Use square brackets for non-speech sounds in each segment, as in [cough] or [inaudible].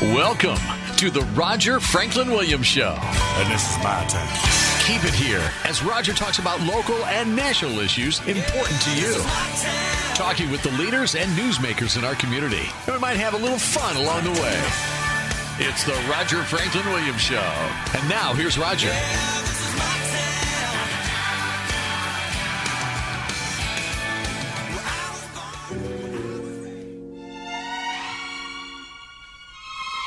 Welcome to the Roger Franklin Williams Show. And this is my turn. Keep it here as Roger talks about local and national issues important to you. Talking with the leaders and newsmakers in our community. And we might have a little fun along the way. It's the Roger Franklin Williams Show. And now here's Roger.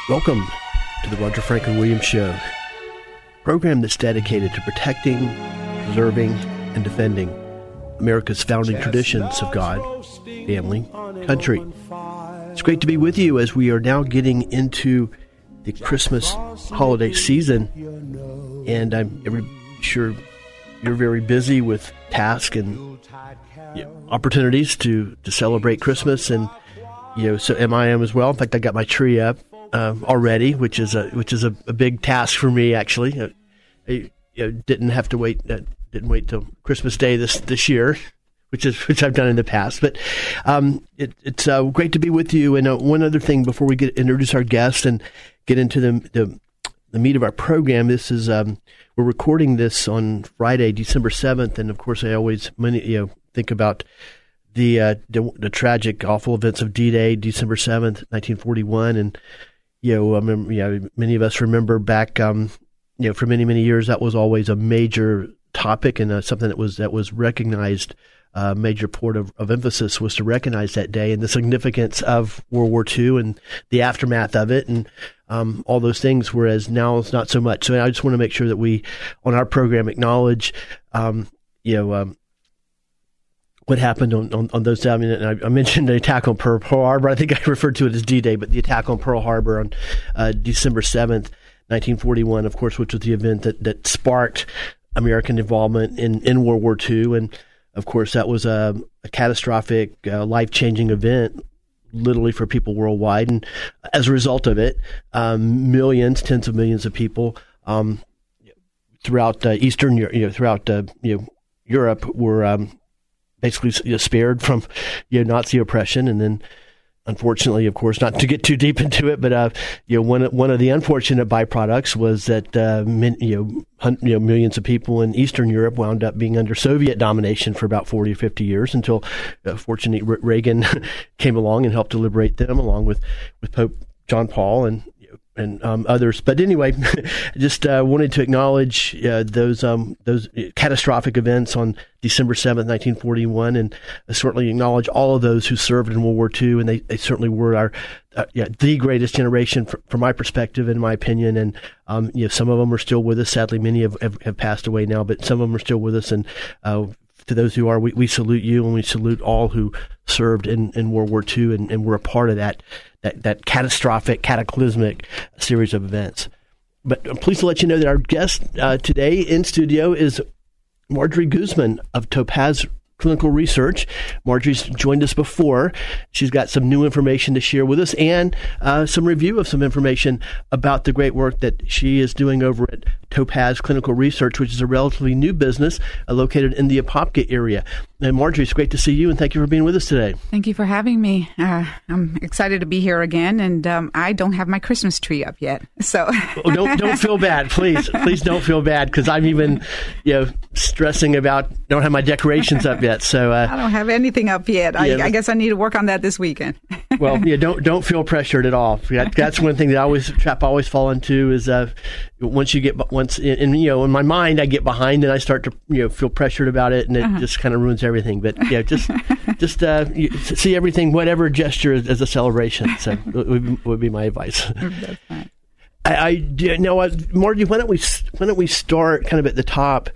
Welcome to the Roger Franklin Williams Show, program that's dedicated to protecting, preserving, and defending America's founding traditions of God, family, country. It's great to be with you as we are now getting into the Christmas holiday season, and I'm sure you're very busy with tasks and you know, opportunities to to celebrate Christmas, and you know, so am I am as well. In fact, I got my tree up um, already, which is a which is a, a big task for me. Actually, I, I you didn't have to wait. Uh, didn't wait till Christmas Day this this year, which is which I've done in the past. But um, it, it's uh, great to be with you. And uh, one other thing before we get introduce our guest and get into the the, the meat of our program. This is um, we're recording this on Friday, December seventh, and of course, I always many you know think about. The, uh, the, the tragic, awful events of D-Day, December seventh, nineteen forty-one, and you know, I many of us remember back, um, you know, for many many years that was always a major topic and uh, something that was that was recognized. Uh, major port of, of emphasis was to recognize that day and the significance of World War II and the aftermath of it and um, all those things. Whereas now it's not so much. So I just want to make sure that we on our program acknowledge, um, you know. What happened on, on, on those days. I mean, I, I, mentioned the attack on Pearl, Harbor. I think I referred to it as D-Day, but the attack on Pearl Harbor on uh, December 7th, 1941, of course, which was the event that, that sparked American involvement in, in World War II. And, of course, that was a, a catastrophic, uh, life-changing event literally for people worldwide. And as a result of it, um, millions, tens of millions of people um, throughout uh, Eastern, you know, throughout uh, you know, Europe were um, basically you know, spared from you know Nazi oppression, and then unfortunately, of course, not to get too deep [laughs] into it, but uh, you know one one of the unfortunate byproducts was that uh, min, you know hun, you know millions of people in Eastern Europe wound up being under Soviet domination for about forty or fifty years until, uh, fortunately, Reagan [laughs] came along and helped to liberate them, along with with Pope John Paul and and um, others. But anyway, [laughs] just uh, wanted to acknowledge uh, those um, those catastrophic events on December seventh, nineteen forty one, and certainly acknowledge all of those who served in World War II, and they, they certainly were our uh, yeah the greatest generation from, from my perspective, in my opinion. And um, you know, some of them are still with us. Sadly, many have, have, have passed away now, but some of them are still with us, and uh, to those who are, we, we salute you and we salute all who served in, in World War II and, and were a part of that, that, that catastrophic, cataclysmic series of events. But I'm pleased to let you know that our guest uh, today in studio is Marjorie Guzman of Topaz clinical research. Marjorie's joined us before. She's got some new information to share with us and uh, some review of some information about the great work that she is doing over at Topaz Clinical Research, which is a relatively new business uh, located in the Apopka area. And Marjorie, it's great to see you, and thank you for being with us today. Thank you for having me. Uh, I'm excited to be here again, and um, I don't have my Christmas tree up yet, [laughs] so oh, don't don't feel bad, please, please don't feel bad because I'm even you know stressing about don't have my decorations up yet. So uh, [laughs] I don't have anything up yet. Yeah, I, I, guess I need to work on that this weekend. [laughs] well, yeah, don't don't feel pressured at all. That's one thing that I always trap always fall into is uh, once you get once in, you know in my mind I get behind and I start to you know feel pressured about it and it uh-huh. just kind of ruins everything. But yeah, [laughs] just just uh, see everything whatever gesture as, as a celebration. So [laughs] would, would be my advice. [laughs] I, I know what, Margie, why don't we why don't we start kind of at the top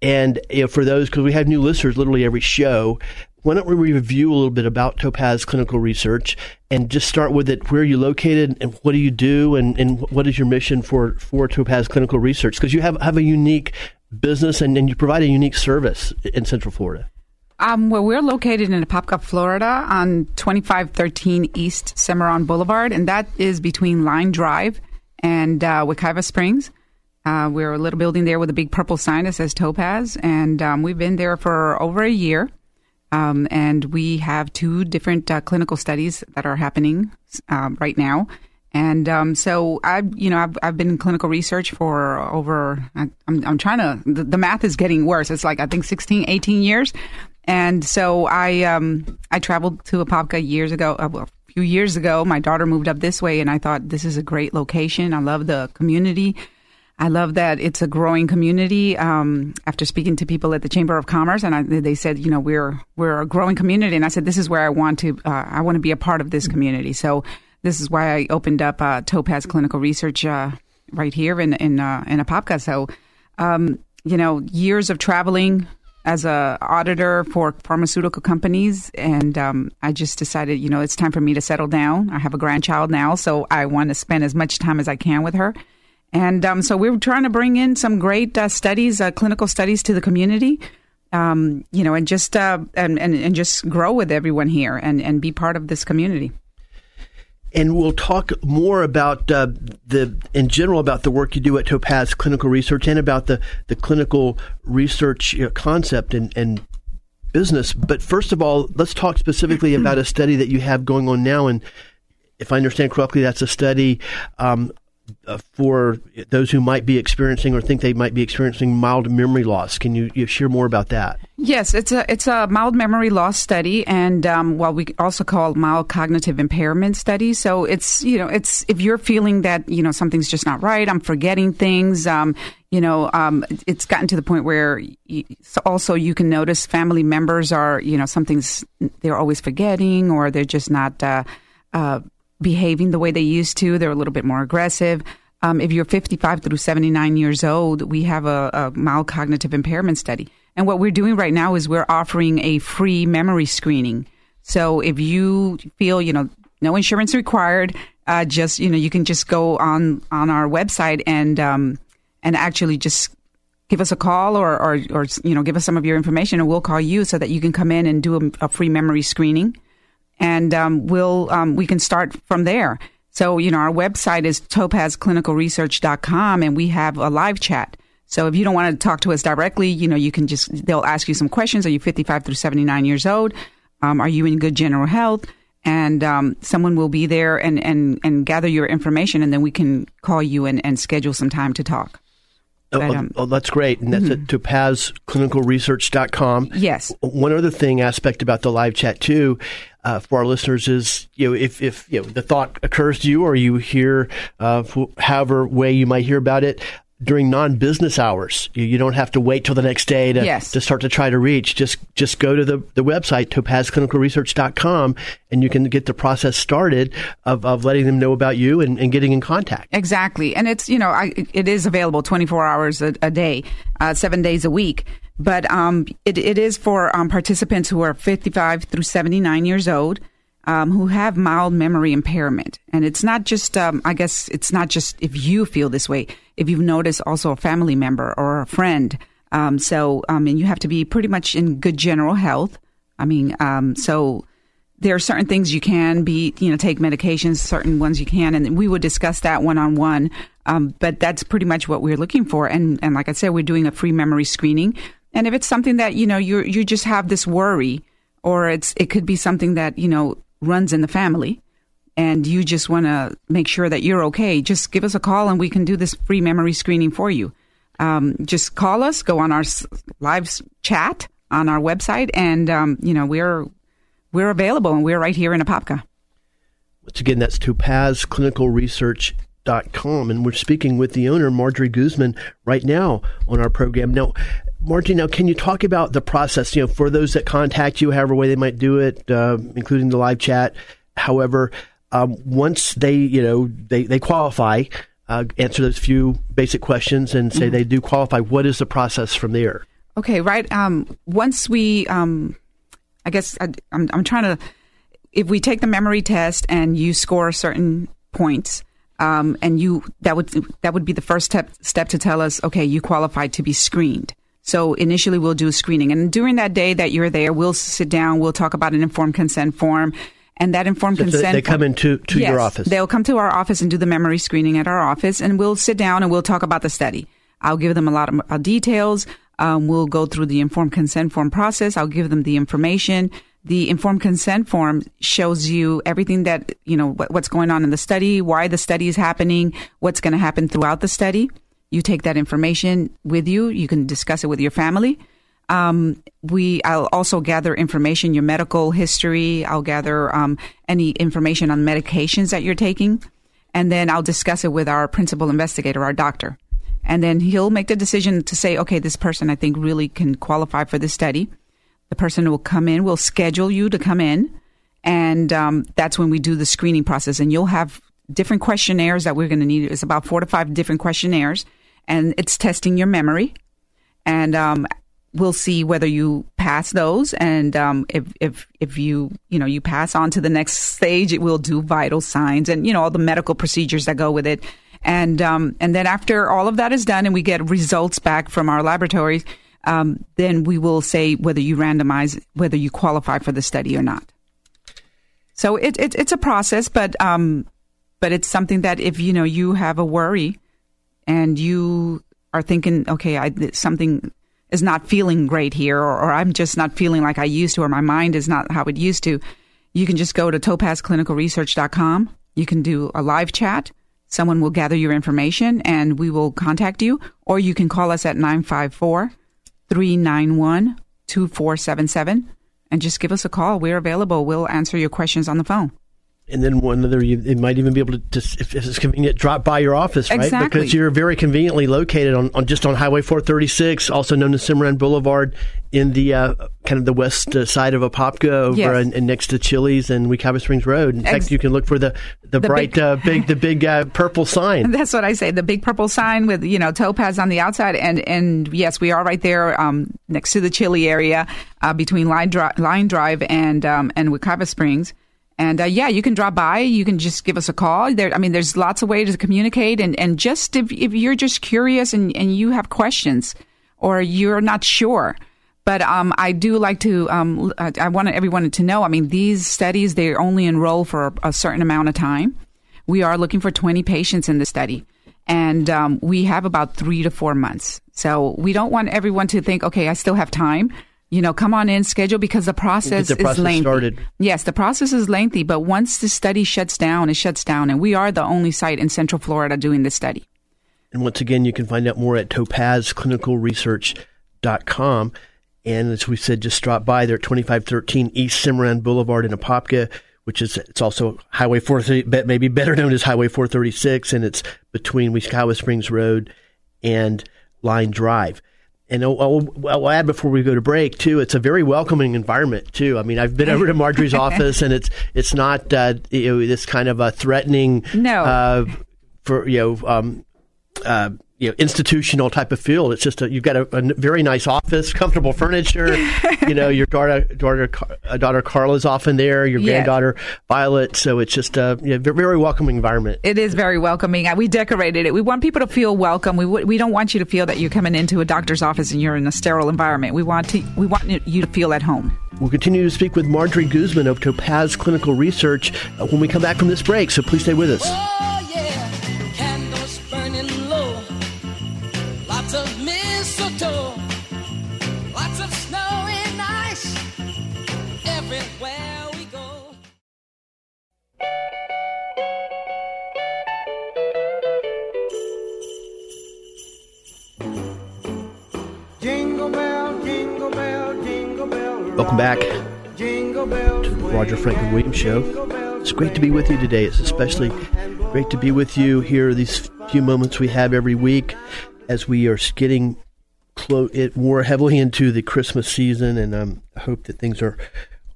and you know, for those, because we have new listeners literally every show, why don't we review a little bit about Topaz Clinical Research and just start with it? Where are you located, and what do you do, and, and what is your mission for, for Topaz Clinical Research? Because you have, have a unique business and, and you provide a unique service in Central Florida. Um, well, we're located in Apopka, Florida, on 2513 East Cimarron Boulevard, and that is between Line Drive and uh, Wekiva Springs. Uh, we're a little building there with a big purple sign that says Topaz, and um, we've been there for over a year. Um, and we have two different uh, clinical studies that are happening uh, right now. And um, so I've, you know, I've, I've been in clinical research for over, I, I'm, I'm trying to, the, the, math is getting worse. It's like, I think 16, 18 years. And so I, um, I traveled to Apopka years ago, uh, a few years ago. My daughter moved up this way and I thought this is a great location. I love the community. I love that it's a growing community. Um, after speaking to people at the Chamber of Commerce, and I, they said, you know, we're we're a growing community, and I said, this is where I want to uh, I want to be a part of this community. So this is why I opened up uh, Topaz Clinical Research uh, right here in in uh, in Apopka. So, um, you know, years of traveling as a auditor for pharmaceutical companies, and um, I just decided, you know, it's time for me to settle down. I have a grandchild now, so I want to spend as much time as I can with her. And um, so we're trying to bring in some great uh, studies, uh, clinical studies to the community, um, you know, and just uh, and, and, and just grow with everyone here and, and be part of this community. And we'll talk more about uh, the, in general, about the work you do at Topaz Clinical Research and about the, the clinical research you know, concept and, and business. But first of all, let's talk specifically about a study that you have going on now. And if I understand correctly, that's a study um, uh, for those who might be experiencing or think they might be experiencing mild memory loss. Can you, you share more about that? Yes, it's a it's a mild memory loss study, and um, well, we also call mild cognitive impairment study. So it's you know it's if you're feeling that you know something's just not right, I'm forgetting things. Um, you know, um, it's gotten to the point where you, also you can notice family members are you know something's they're always forgetting or they're just not. Uh, uh, behaving the way they used to. They're a little bit more aggressive. Um, if you're 55 through 79 years old, we have a, a mild cognitive impairment study. And what we're doing right now is we're offering a free memory screening. So if you feel, you know, no insurance required, uh, just you know, you can just go on on our website and um, and actually just give us a call or, or or you know give us some of your information, and we'll call you so that you can come in and do a, a free memory screening and um, we'll um, we can start from there. So you know, our website is topazclinicalresearch.com, and we have a live chat. So if you don't want to talk to us directly, you know, you can just they'll ask you some questions. Are you 55 through 79 years old? Um, are you in good general health? And um, someone will be there and, and, and gather your information, and then we can call you and, and schedule some time to talk. Oh, um, oh, that's great. And that's mm-hmm. at topazclinicalresearch.com. Yes. One other thing aspect about the live chat too, uh, for our listeners is, you know, if, if, you know, the thought occurs to you or you hear, uh, however way you might hear about it, during non-business hours. You, you, don't have to wait till the next day to, yes. to start to try to reach. Just just go to the, the website, topazclinicalresearch.com, and you can get the process started of, of letting them know about you and, and getting in contact. Exactly. And it's, you know, I, it is available 24 hours a, a day, uh, seven days a week. But um, it, it is for um, participants who are 55 through 79 years old um, who have mild memory impairment. And it's not just, um, I guess, it's not just if you feel this way. If you've noticed also a family member or a friend. Um, so, I mean, you have to be pretty much in good general health. I mean, um, so there are certain things you can be, you know, take medications, certain ones you can, and we would discuss that one on one. But that's pretty much what we're looking for. And, and like I said, we're doing a free memory screening. And if it's something that, you know, you you just have this worry, or it's it could be something that, you know, runs in the family and you just want to make sure that you're okay, just give us a call and we can do this free memory screening for you. Um, just call us, go on our live chat on our website, and um, you know we're we're available and we're right here in Apopka. Once again, that's topazclinicalresearch.com, and we're speaking with the owner, Marjorie Guzman, right now on our program. Now, Margie, now can you talk about the process? You know, for those that contact you, however way they might do it, uh, including the live chat. However, um, once they, you know, they they qualify, uh, answer those few basic questions, and say mm-hmm. they do qualify. What is the process from there? Okay, right. Um, once we, um, I guess I, I'm, I'm trying to. If we take the memory test and you score certain points, um, and you that would that would be the first step step to tell us, okay, you qualified to be screened. So initially, we'll do a screening, and during that day that you're there, we'll sit down, we'll talk about an informed consent form, and that informed So consent. they come into to Yes, your office. They'll come to our office and do the memory screening at our office, and we'll sit down and we'll talk about the study. I'll give them a lot of uh, details. Um, we'll go through the informed consent form process. I'll give them the information. The informed consent form shows you everything that you know what, what's going on in the study, why the study is happening, what's going to happen throughout the study. You take that information with you. You can discuss it with your family. Um, we, I'll also gather information, your medical history. I'll gather um, any information on medications that you're taking, and then I'll discuss it with our principal investigator, our doctor, and then he'll make the decision to say, okay, this person I think really can qualify for this study. The person will come in. We'll schedule you to come in, and um, that's when we do the screening process. And you'll have different questionnaires that we're going to need. It's about four to five different questionnaires, and it's testing your memory and um, we'll see whether you pass those. And um, if if if you you know you pass on to the next stage, it will do vital signs and you know all the medical procedures that go with it. And um, and then after all of that is done, and we get results back from our laboratories, um, then we will say whether you randomize whether you qualify for the study or not. So it, it it's a process, but um, but it's something that if you know you have a worry and you are thinking, okay, I, something is not feeling great here, or, or I'm just not feeling like I used to, or my mind is not how it used to, you can just go to topazclinicalresearch.com. You can do a live chat. Someone will gather your information and we will contact you, or you can call us at 954 391 2477 and just give us a call. We're available. We'll answer your questions on the phone. And then one other, you, it might even be able to, just, if it's convenient, drop by your office, right? Exactly. Because you're very conveniently located on, on just on Highway 436, also known as Cimarron Boulevard, in the uh, kind of the west uh, side of Apopka, over Yes. and, and next to Chili's and Wekiva Springs Road. In Ex- fact, you can look for the the, The bright, big- uh, big, the big uh, purple sign. [laughs] That's what I say. The big purple sign with you know topaz on the outside, and and yes, we are right there um, next to the Chili area uh, between Line, Dri- Line Drive and um, and Wekiva Springs. And uh, yeah, you can drop by. You can just give us a call. There, I mean, there's lots of ways to communicate. And, and just if, if you're just curious and, and you have questions or you're not sure, but um, I do like to. Um, I want everyone to know. I mean, these studies they only enroll for a, a certain amount of time. We are looking for 20 patients in the study, and um, we have about three to four months. So we don't want everyone to think, okay, I still have time. You know, come on in, schedule because the process, the process is lengthy. started. Yes, the process is lengthy, but once the study shuts down, it shuts down, and we are the only site in Central Florida doing this study. And once again, you can find out more at topazclinicalresearch.com. And as we said, just drop by there at 2513 East Cimarron Boulevard in Apopka, which is it's also Highway 430, maybe better known as Highway 436, and it's between Wekiwa Springs Road and Line Drive. And I'll, I'll, I'll add before we go to break too. It's a very welcoming environment too. I mean, I've been over to Marjorie's [laughs] office, and it's it's not uh, you know this kind of a threatening No. uh, for you know um, uh, you know institutional type of feel. It's just a, you've got a, a very nice office, comfortable furniture. you know, your daughter daughter Car- uh, daughter Carla's often there. Your Yes. granddaughter Violet. So it's just a you know, very, very welcoming environment. It is very welcoming. Uh, We decorated it. We want people to feel welcome. We we don't want you to feel that you're coming into a doctor's office and you're in a sterile environment. We want to we want you to feel at home. We'll continue to speak with Marjorie Guzman of Topaz Clinical Research uh, when we come back from this break. So please stay with us. Franklin Williams Show. It's great to be with you today. It's especially great to be with you here these few moments we have every week as we are getting clo- it more heavily into the Christmas season, and um, I hope that things are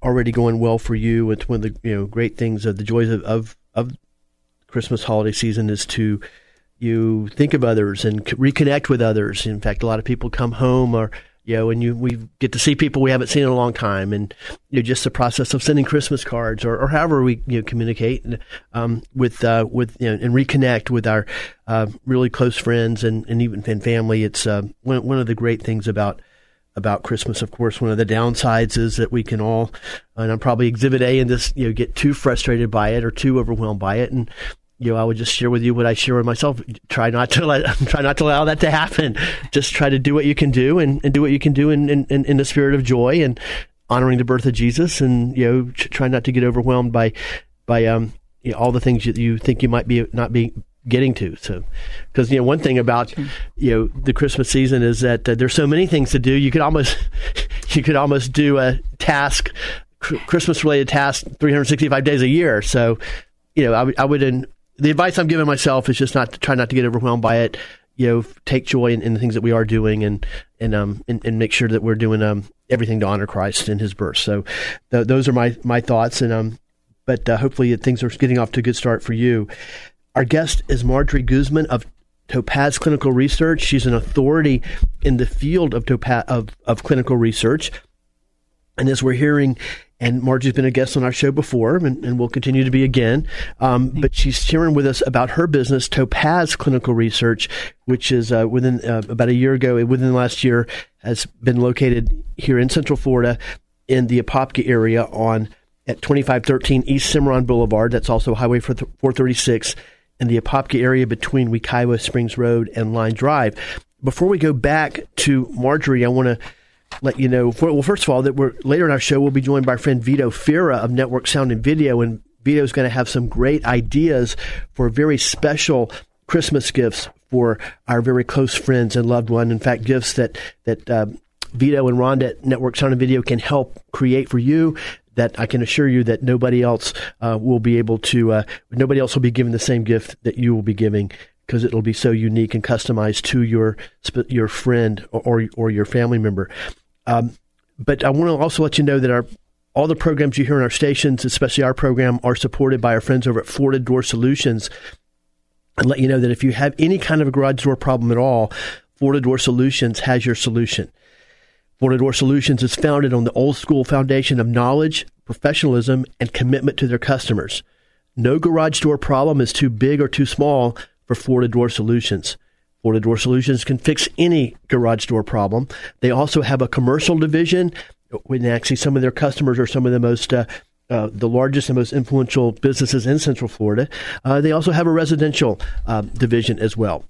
already going well for you. It's one of the you know great things of the joys of of, of Christmas holiday season is to you think of others and reconnect with others. In fact, a lot of people come home or you know, and you we get to see people we haven't seen in a long time, and you know, just the process of sending Christmas cards or, or however we you know, communicate um, with uh, with you know, and reconnect with our uh, really close friends and, and even and family. It's uh, one one of the great things about about Christmas. Of course, one of the downsides is that we can all, and I'm probably Exhibit A in this, you know, get too frustrated by it or too overwhelmed by it, and you know, I would just share with you what I share with myself. Try not to let, [laughs] try not to allow that to happen. Just try to do what you can do and, and do what you can do in, in, in the spirit of joy and honoring the birth of Jesus. And, you know, try not to get overwhelmed by, by, um, you know, all the things that you think you might be not be getting to. So, because, you know, one thing about, you know, the Christmas season is that uh, there's so many things to do. You could almost, [laughs] you could almost do a task, Christmas related task 365 days a year. So, you know, I, w- I would, in, the advice I'm giving myself is just not to try not to get overwhelmed by it. You know, take joy in, in the things that we are doing, and and um and, and make sure that we're doing um everything to honor Christ and His birth. So, th- those are my my thoughts, and um, but uh, hopefully things are getting off to a good start for you. Our guest is Marjorie Guzman of Topaz Clinical Research. She's an authority in the field of Topaz of, of clinical research. And as we're hearing and Margie's been a guest on our show before and, and will continue to be again. Um, but she's sharing with us about her business, Topaz Clinical Research, which is uh, within uh, about a year ago, within the last year, has been located here in Central Florida in the Apopka area on at 2513 East Cimarron Boulevard. That's also Highway 436 in the Apopka area between Wekiwa Springs Road and Line Drive. Before we go back to Marjorie, I want to let you know. For, well, first of all, that we're later in our show, we'll be joined by our friend Vito Fira of Network Sound and Video, and Vito is going to have some great ideas for very special Christmas gifts for our very close friends and loved one. In fact, gifts that that uh, Vito and Rhonda at Network Sound and Video can help create for you. That I can assure you that nobody else uh, will be able to. Uh, nobody else will be given the same gift that you will be giving because it'll be so unique and customized to your your friend or or, or your family member. Um, but I want to also let you know that our all the programs you hear in our stations, especially our program, are supported by our friends over at Florida Door Solutions. And let you know that if you have any kind of a garage door problem at all, Florida Door Solutions has your solution. Florida Door Solutions is founded on the old school foundation of knowledge, professionalism, and commitment to their customers. No garage door problem is too big or too small for Florida Door Solutions. Florida Door Solutions can fix any garage door problem. They also have a commercial division. When actually some of their customers are some of the most uh, uh, the largest and most influential businesses in Central Florida. Uh, they also have a residential uh, division as well.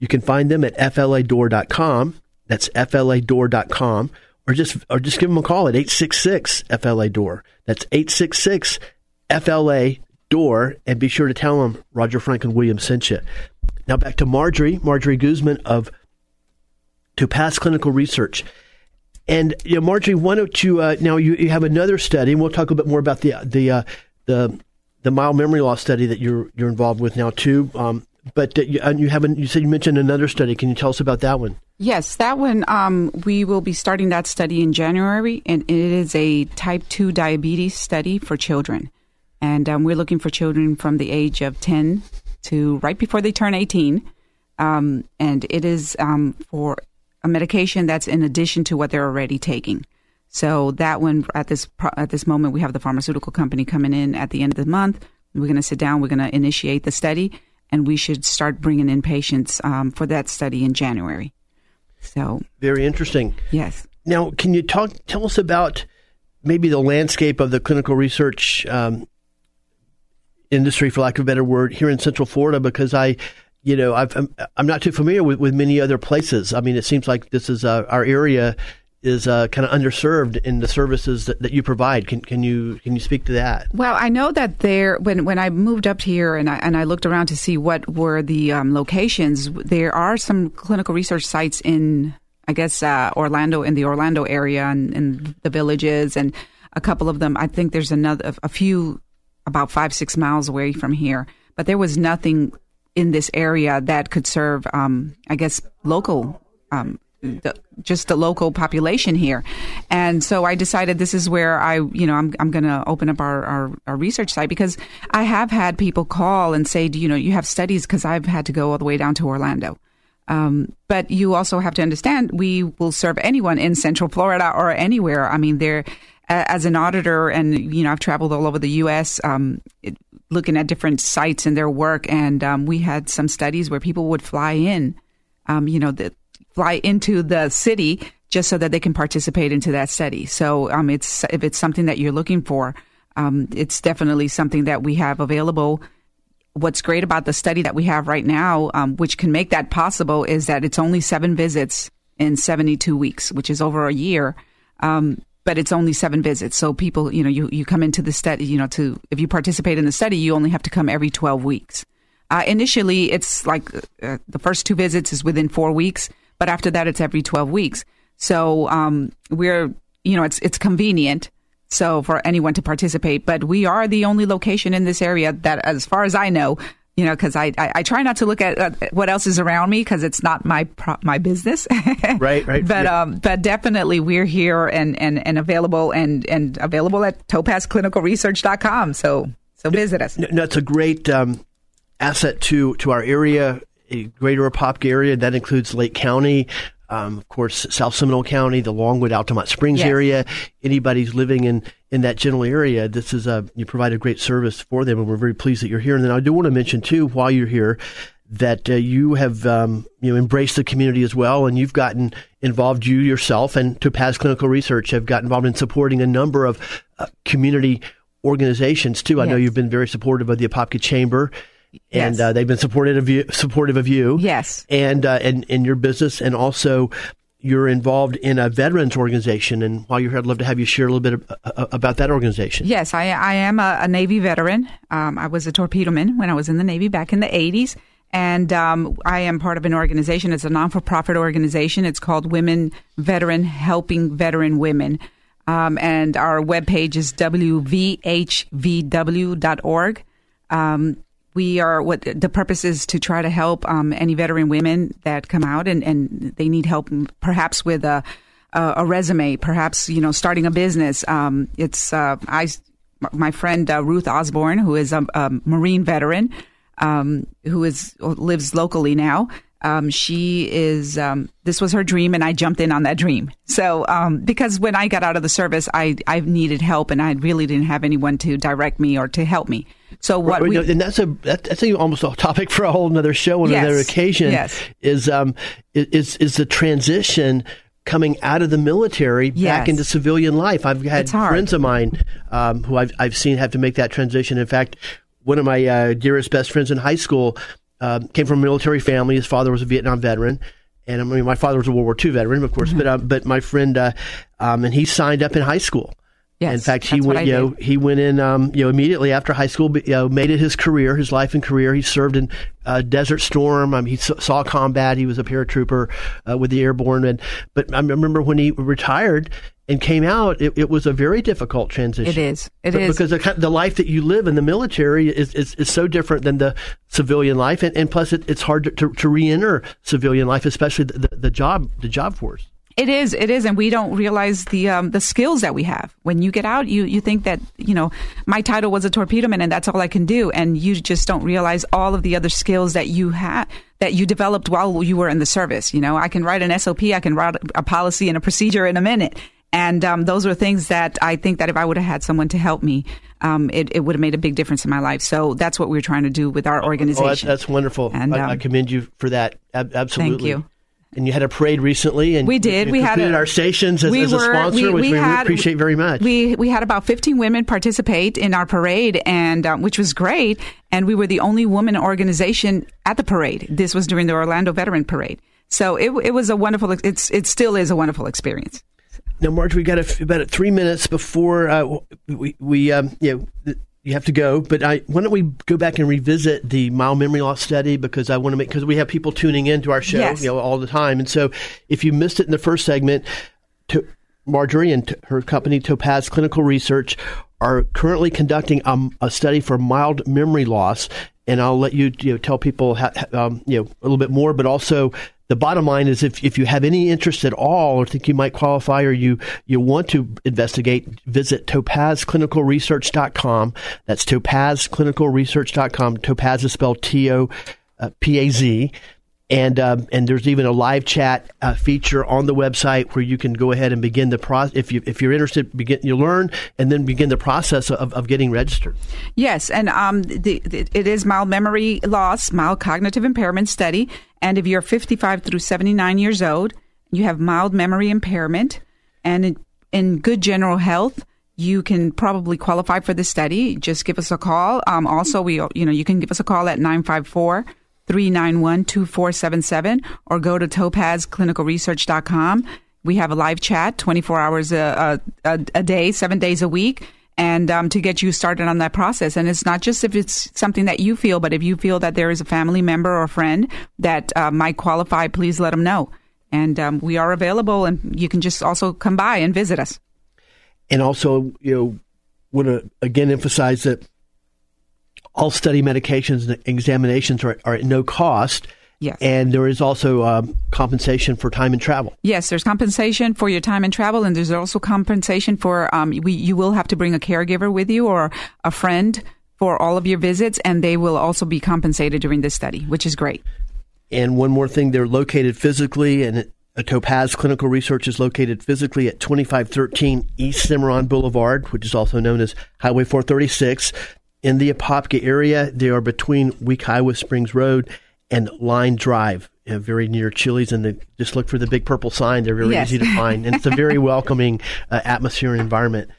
You can find them at fladoor.com. That's fladoor.com. Or just, or just give them a call at 866 FLA Door. That's 866 FLA Door. And be sure to tell them Roger Franklin Williams sent you. Now back to Marjorie, Marjorie Guzman of Topaz Clinical Research. And you know, Marjorie, why don't you uh, now you, you have another study, and we'll talk a bit more about the the uh, the the mild memory loss study that you're you're involved with now too. Um, but uh, you, you haven't. You said you mentioned another study. Can you tell us about that one? Yes, that one. Um, we will be starting that study in January, and it is a type two diabetes study for children, and um, we're looking for children from the age of ten to right before they turn 18. Um, and it is um, for a medication that's in addition to what they're already taking. So that one at this at this moment, we have the pharmaceutical company coming in at the end of the month. We're going to sit down. We're going to initiate the study, and we should start bringing in patients um, for that study in January. So very interesting. Yes. Now, can you talk? Tell us about maybe the landscape of the clinical research um, industry, for lack of a better word, here in Central Florida because I, you know, i am I'm not too familiar with, with many other places. I mean, it seems like this is uh, our area is uh, kind of underserved in the services that, that you provide. Can, can you can you speak to that? Well, I know that there when when I moved up here and I and I looked around to see what were the um, locations. There are some clinical research sites in I guess uh, Orlando in the Orlando area and in the villages and a couple of them. I think there's another a few about five, six miles away from here. But there was nothing in this area that could serve, um, I guess, local, um, the, just the local population here. And so I decided this is where I, you know, I'm, I'm going to open up our, our, our, research site because I have had people call and say, do you know, you have studies because I've had to go all the way down to Orlando. Um, but you also have to understand we will serve anyone in Central Florida or anywhere. I mean, there as an auditor, and you know, I've traveled all over the U.S. Um, it, looking at different sites and their work, and um, we had some studies where people would fly in, um, you know, the, fly into the city just so that they can participate into that study. So, um, it's if it's something that you're looking for, um, it's definitely something that we have available what's great about the study that we have right now, um, which can make that possible, is that it's only seven visits in 72 weeks, which is over a year. Um, but it's only seven visits. So people, you know, you, you come into the study, you know, to, if you participate in the study, you only have to come every 12 weeks. Uh, initially, it's like uh, the first two visits is within four weeks, but after that, it's every 12 weeks. So um, we're, you know, it's, it's convenient so for anyone to participate. But we are the only location in this area that, as far as I know, you know, because I, I, I try not to look at uh, what else is around me because it's not my pro- my business. [laughs] right, right. But yeah. um, but definitely we're here and and and available and and available at topazclinicalresearch.com. So so visit us. No, that's a great um, asset to to our area, a greater Apopka area. That includes Lake County, um, of course, South Seminole County, the Longwood, Altamonte Springs Yes. area. Anybody's living in, in that general area, this is a you provide a great service for them, and we're very pleased that you're here. And then I do want to mention too, while you're here, that uh, you have um, you know embraced the community as well, and you've gotten involved. You yourself and Topaz Clinical Research have got involved in supporting a number of uh, community organizations too. I know you've been very supportive of the Apopka Chamber. And Yes. uh, they've been supportive of you, supportive of you Yes. and uh, and in your business, and also you're involved in a veterans organization. And while you're here, I'd love to have you share a little bit of, uh, about that organization. Yes, I, I am a, a Navy veteran. Um, I was a torpedo man when I was in the Navy back in the 80s. And um, I am part of an organization. It's a non for profit organization. It's called Women Veteran Helping Veteran Women. Um, and our webpage is wvhvw.org. Um, we are what the purpose is to try to help um, any veteran women that come out and, and they need help perhaps with a, a, a resume, perhaps you know starting a business. Um, it's uh, I my friend uh, Ruth Osborne, who is a, a Marine veteran, um, who is lives locally now. Um, she is. Um, this was her dream, and I jumped in on that dream. So, um, because when I got out of the service, I I needed help, and I really didn't have anyone to direct me or to help me. So what Right, we and that's a that's a, almost a topic for a whole another show on Yes. another occasion. Yes. Is um is is the transition coming out of the military back into civilian life. I've had friends of mine um, who I've I've seen have to make that transition. In fact, one of my uh, dearest best friends in high school um, came from a military family. His father was a Vietnam veteran. And I mean, my father was a World War II veteran, of course, but uh, but my friend, uh, um, and he signed up in high school. Yes, in fact, he went. You know, he went in. Um, you know, immediately after high school, you know, made it his career, his life and career. He served in uh, Desert Storm. Um, he s- saw combat. He was a paratrooper uh, with the airborne. And but I remember when he retired and came out, it, it was a very difficult transition. It is. It But- is. because the, the life that you live in the military is, is, is so different than the civilian life, and, and plus it, it's hard to, to, to re-enter civilian life, especially the, the, the job the job force. It is, it is, and we don't realize the um, the skills that we have. When you get out, you you think that you know my title was a torpedo man, and that's all I can do, and you just don't realize all of the other skills that you had that you developed while you were in the service. You know, I can write an SOP, I can write a policy and a procedure in a minute, and um, those were things that I think that if I would have had someone to help me, um, it, it would have made a big difference in my life. So that's what we're trying to do with our organization. Oh, that's, that's wonderful. And, I, I um, commend you for that. Ab- absolutely. you. And you had a parade recently, and We did. You We had a- our stations as, we as a were- sponsor, we- which we we, had- appreciate very much. We we had about 15 women participate in our parade, and um, which was great. And we were the only woman organization at the parade. This was during the Orlando Veteran Parade, so it it was a wonderful. It's it still is a wonderful experience. Now, Marge, we got a about three minutes before uh, we, we um, you know, you have to go. But I, why don't we go back and revisit the mild memory loss study because I want to make because we have people tuning in to our show, Yes. you know, all the time. And so, if you missed it in the first segment, to Marjorie and her company Topaz Clinical Research are currently conducting um, a study for mild memory loss. And I'll let you, you know, tell people how, um, you know a little bit more, but also the bottom line is if, if you have any interest at all or think you might qualify or you, you want to investigate, visit topazclinicalresearch.com. That's topazclinicalresearch.com. Topaz is spelled T O P A Z. And um, and there's even a live chat uh, feature on the website where you can go ahead and begin the process. If you if you're interested, begin you learn and then begin the process of, of getting registered. Yes, and um, the, the, it is mild memory loss, mild cognitive impairment study. And if you're 55 through 79 years old, you have mild memory impairment, and in, in good general health, you can probably qualify for the study. Just give us a call. Um, also, we you know you can give us a call at 954 391 2477 or go to topazclinicalresearch.com. We have a live chat 24 hours a, a, a day, seven days a week. And um, to get you started on that process. And it's not just if it's something that you feel, but if you feel that there is a family member or friend that uh, might qualify, please let them know. And um, we are available, and you can just also come by and visit us. And also, you know, want to again emphasize that all study medications and examinations are, are at no cost. Yes. And there is also um, compensation for time and travel. Yes, there's compensation for your time and travel, and there's also compensation for um, we, you will have to bring a caregiver with you or a friend for all of your visits, and they will also be compensated during this study, which is great. And one more thing, they're located physically, and Topaz Clinical Research is located physically at 2513 East Cimarron Boulevard, which is also known as Highway 436. In the Apopka area, they are between Wekiwa Springs Road and Line Drive, very near Chili's. And the, just look for the big purple sign; they're very Yes. easy to find, and it's a very [laughs] welcoming uh, atmosphere and environment.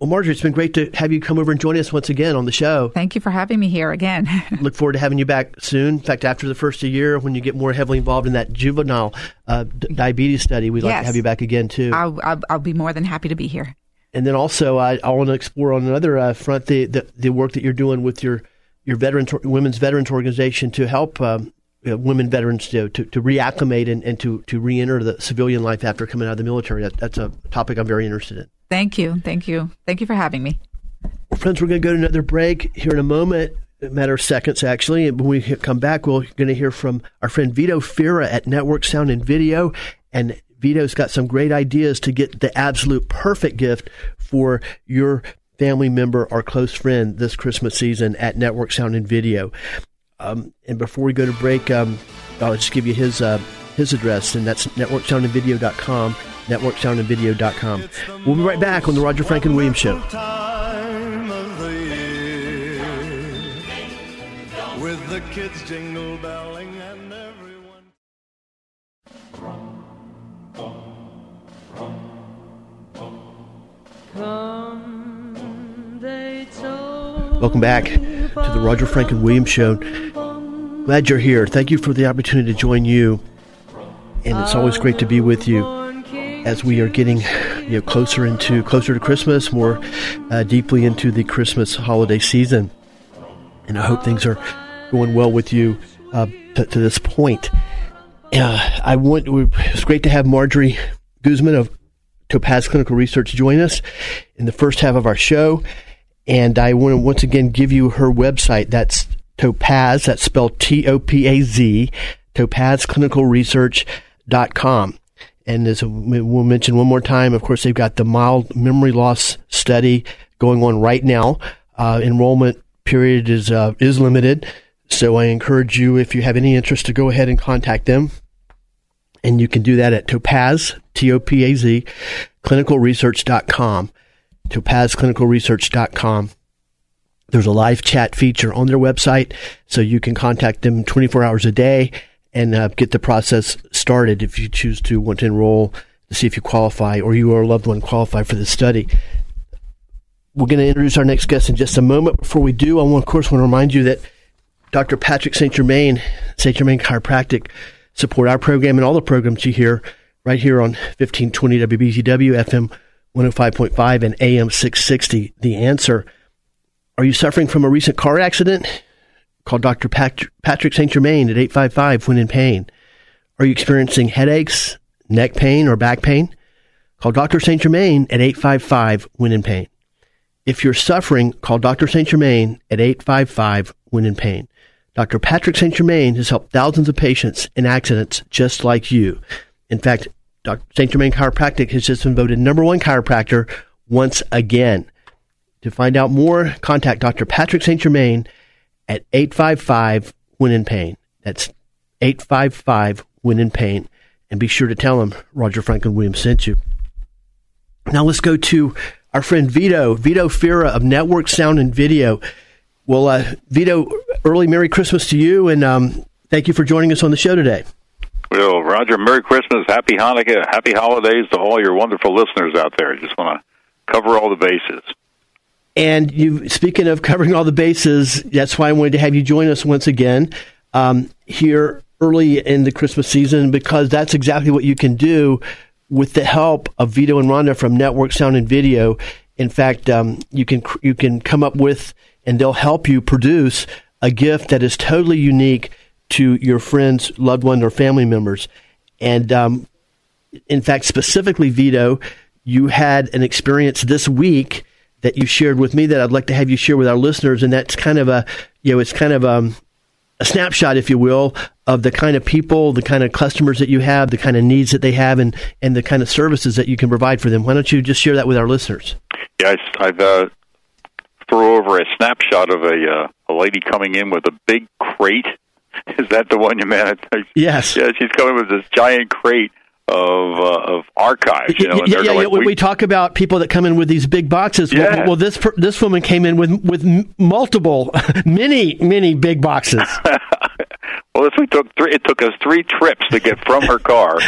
Well, Marjorie, it's been great to have you come over and join us once again on the show. Thank you for having me here again. [laughs] Look forward to having you back soon. In fact, after the first of year, when you get more heavily involved in that juvenile uh, d- diabetes study, we'd like to have you back again too. I'll, I'll, I'll be more than happy to be here. And then also, I, I want to explore on another uh, front the, the the work that you're doing with your your veterans women's veterans organization to help um, uh, women veterans to, to, to reacclimate and, and to to reenter the civilian life after coming out of the military. That, that's a topic I'm very interested in. Thank you. Thank you. Thank you for having me. Well, friends, we're going to go to another break here in a moment. A matter of seconds, actually. And when we come back, we're going to hear from our friend Vito Fira at Network Sound and Video. And Vito's got some great ideas to get the absolute perfect gift for your family member or close friend this Christmas season at Network Sound and Video. Um, and before we go to break, um, I'll just give you his uh, his address, and that's networksoundandvideo.com, networksoundandvideo.com. We'll be right back on the Roger Franklin Williams Show. with the kids jingle belling Welcome back to the Roger Franklin Williams Show. Glad you're here. Thank you for the opportunity to join you. And it's always great to be with you as we are getting you know, closer into closer to Christmas, more uh, deeply into the Christmas holiday season. And I hope things are going well with you uh, to, to this point. Uh, I want it's great to have Marjorie Guzman of Topaz Clinical Research join us in the first half of our show. And I want to once again give you her website. That's Topaz, that's spelled T O P A Z, topazclinicalresearch.com. And as we'll mention one more time, of course, they've got the mild memory loss study going on right now. Uh, enrollment period is uh, is limited, so I encourage you, if you have any interest, to go ahead and contact them. And you can do that at Topaz, T O P A Z, clinicalresearch.com. topazclinicalresearch.com. There's a live chat feature on their website, so you can contact them 24 hours a day and uh, get the process started if you choose to want to enroll to see if you qualify or you or a loved one qualify for the study. We're going to introduce our next guest in just a moment. Before we do, I want, of course, want to remind you that Dr. Patrick St. Germain, St. Germain Chiropractic, support our program and all the programs you hear right here on 1520 WBZW, FM 105.5, and AM 660. The answer. Are you suffering from a recent car accident? Call Dr. Pat- Patrick St. Germain at 855 when in pain. Are you experiencing headaches, neck pain, or back pain? Call Dr. St. Germain at 855 when in pain. If you're suffering, call Dr. St. Germain at 855 when in pain. Dr. Patrick St. Germain has helped thousands of patients in accidents just like you. In fact, Dr. St. Germain Chiropractic has just been voted number one chiropractor once again. To find out more, contact Dr. Patrick St. Germain at 855 when in pain. That's 855 Win in Pain. And be sure to tell him Roger Franklin Williams sent you. Now let's go to our friend Vito, Vito Fira of Network Sound and Video. Well, uh, Vito, early Merry Christmas to you, and um, thank you for joining us on the show today. Well, Roger, Merry Christmas, Happy Hanukkah, Happy Holidays to all your wonderful listeners out there. Just want to cover all the bases. And you, speaking of covering all the bases, that's why I wanted to have you join us once again um, here early in the Christmas season because that's exactly what you can do with the help of Vito and Rhonda from Network Sound and Video. In fact, um, you can you can come up with and they'll help you produce a gift that is totally unique to your friends, loved one, or family members. And um, in fact, specifically, Vito, you had an experience this week that you shared with me that I'd like to have you share with our listeners, and that's kind of a you know it's kind of um, a snapshot, if you will, of the kind of people, the kind of customers that you have, the kind of needs that they have, and and the kind of services that you can provide for them. Why don't you just share that with our listeners? I, I've uh, threw over a snapshot of a uh, a lady coming in with a big crate. [laughs] Is that the one you meant? [laughs] Yes. Yeah, she's coming with this giant crate of uh, of archives. You know, yeah, yeah, like, yeah. When we- we talk about people that come in with these big boxes, well- Yeah. well, this per- this woman came in with with multiple, [laughs] many, many big boxes. Well, this we took three. It took us three trips to get from her car,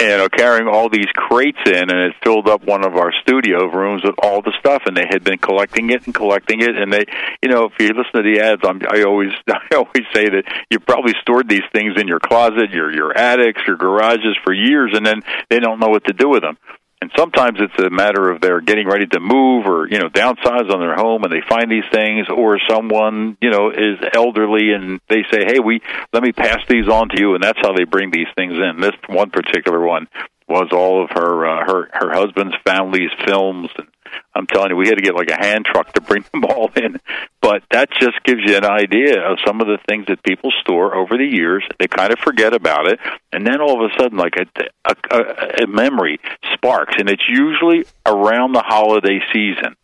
and uh, carrying all these crates in, and it filled up one of our studio rooms with all the stuff. And they had been collecting it and collecting it. And they, you know, if you listen to the ads, I'm, I always, [laughs] I always say that you probably stored these things in your closet, your your attics, your garages for years, and then they don't know what to do with them. And sometimes it's a matter of they're getting ready to move or, you know, downsize on their home and they find these things or someone, you know, is elderly and they say, "Hey, we let me pass these on to you." And that's how they bring these things in. This one particular one was all of her uh, her her husband's family's films and I'm telling you, we had to get like a hand truck to bring [laughs] them all in. But that just gives you an idea of some of the things that people store over the years. They kind of forget about it, and then all of a sudden, like a, a, a, memory sparks, and it's usually around the holiday season